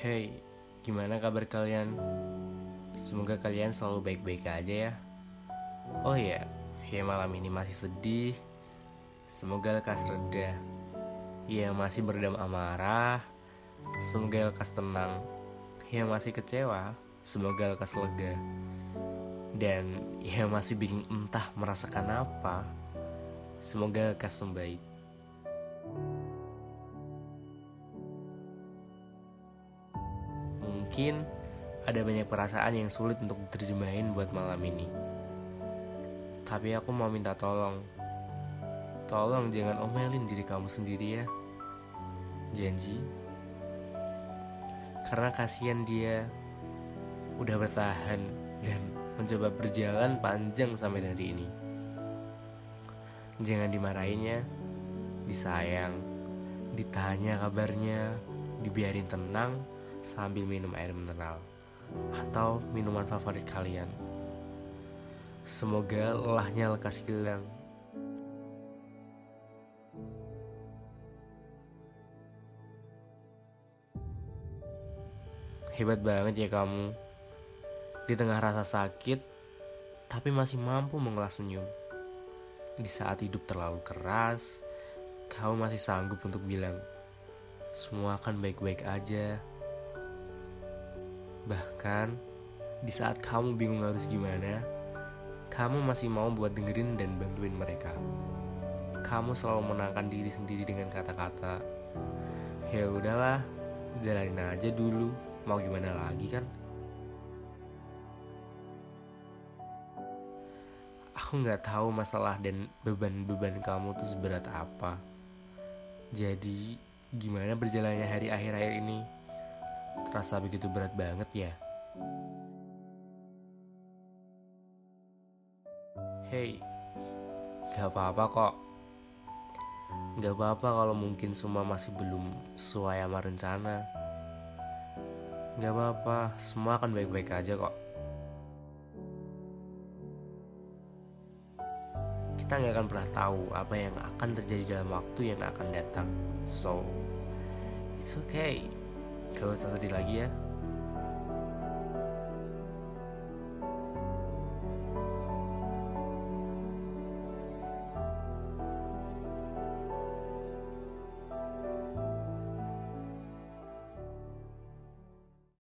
Hey, gimana kabar kalian? Semoga kalian selalu baik-baik aja ya. Oh iya, ya malam ini masih sedih. Semoga lekas reda. Ya masih berdam amarah. Semoga lekas tenang. Ya masih kecewa. Semoga lekas lega. Dan ya masih bingung entah merasakan apa. Semoga lekas membaik. Mungkin ada banyak perasaan yang sulit untuk diterjemahin buat malam ini. Tapi aku mau minta tolong. Tolong jangan omelin diri kamu sendiri ya. Janji. Karena kasihan dia udah bertahan dan mencoba berjalan panjang sampai hari ini. Jangan dimarahin ya. Disayang, ditanya kabarnya, dibiarin tenang, sambil minum air mineral atau minuman favorit kalian. Semoga lelahnya lekas hilang. Hebat banget ya kamu. Di tengah rasa sakit, tapi masih mampu mengolah senyum. Di saat hidup terlalu keras, kamu masih sanggup untuk bilang, semua akan baik-baik aja. Bahkan di saat kamu bingung harus gimana, kamu masih mau buat dengerin dan bantuin mereka. Kamu selalu menangkan diri sendiri dengan kata-kata, ya udahlah, jalanin aja dulu. Mau gimana lagi kan? Aku nggak tahu masalah dan beban-beban kamu tuh seberat apa. Jadi, gimana berjalannya hari akhir-akhir ini? Terasa begitu berat banget ya. Hey, gak apa-apa kok. Gak apa-apa kalau mungkin semua masih belum sesuai sama rencana. Gak apa-apa, semua akan baik-baik aja kok. Kita gak akan pernah tahu apa yang akan terjadi dalam waktu yang akan datang. So, it's okay. Gak usah sedih lagi ya.